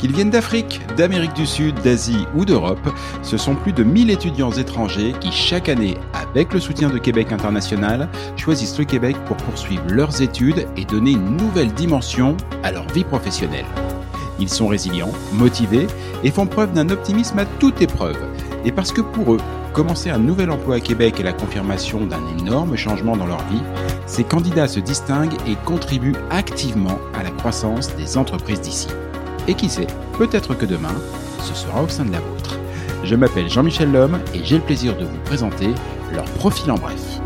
Qu'ils viennent d'Afrique, d'Amérique du Sud, d'Asie ou d'Europe, ce sont plus de 1000 étudiants étrangers qui, chaque année, avec le soutien de Québec International, choisissent le Québec pour poursuivre leurs études et donner une nouvelle dimension à leur vie professionnelle. Ils sont résilients, motivés et font preuve d'un optimisme à toute épreuve. Et parce que pour eux, commencer un nouvel emploi à Québec est la confirmation d'un énorme changement dans leur vie, ces candidats se distinguent et contribuent activement à la croissance des entreprises d'ici. Et qui sait, peut-être que demain, ce sera au sein de la vôtre. Je m'appelle Jean-Michel Lhomme et j'ai le plaisir de vous présenter leur profil en bref.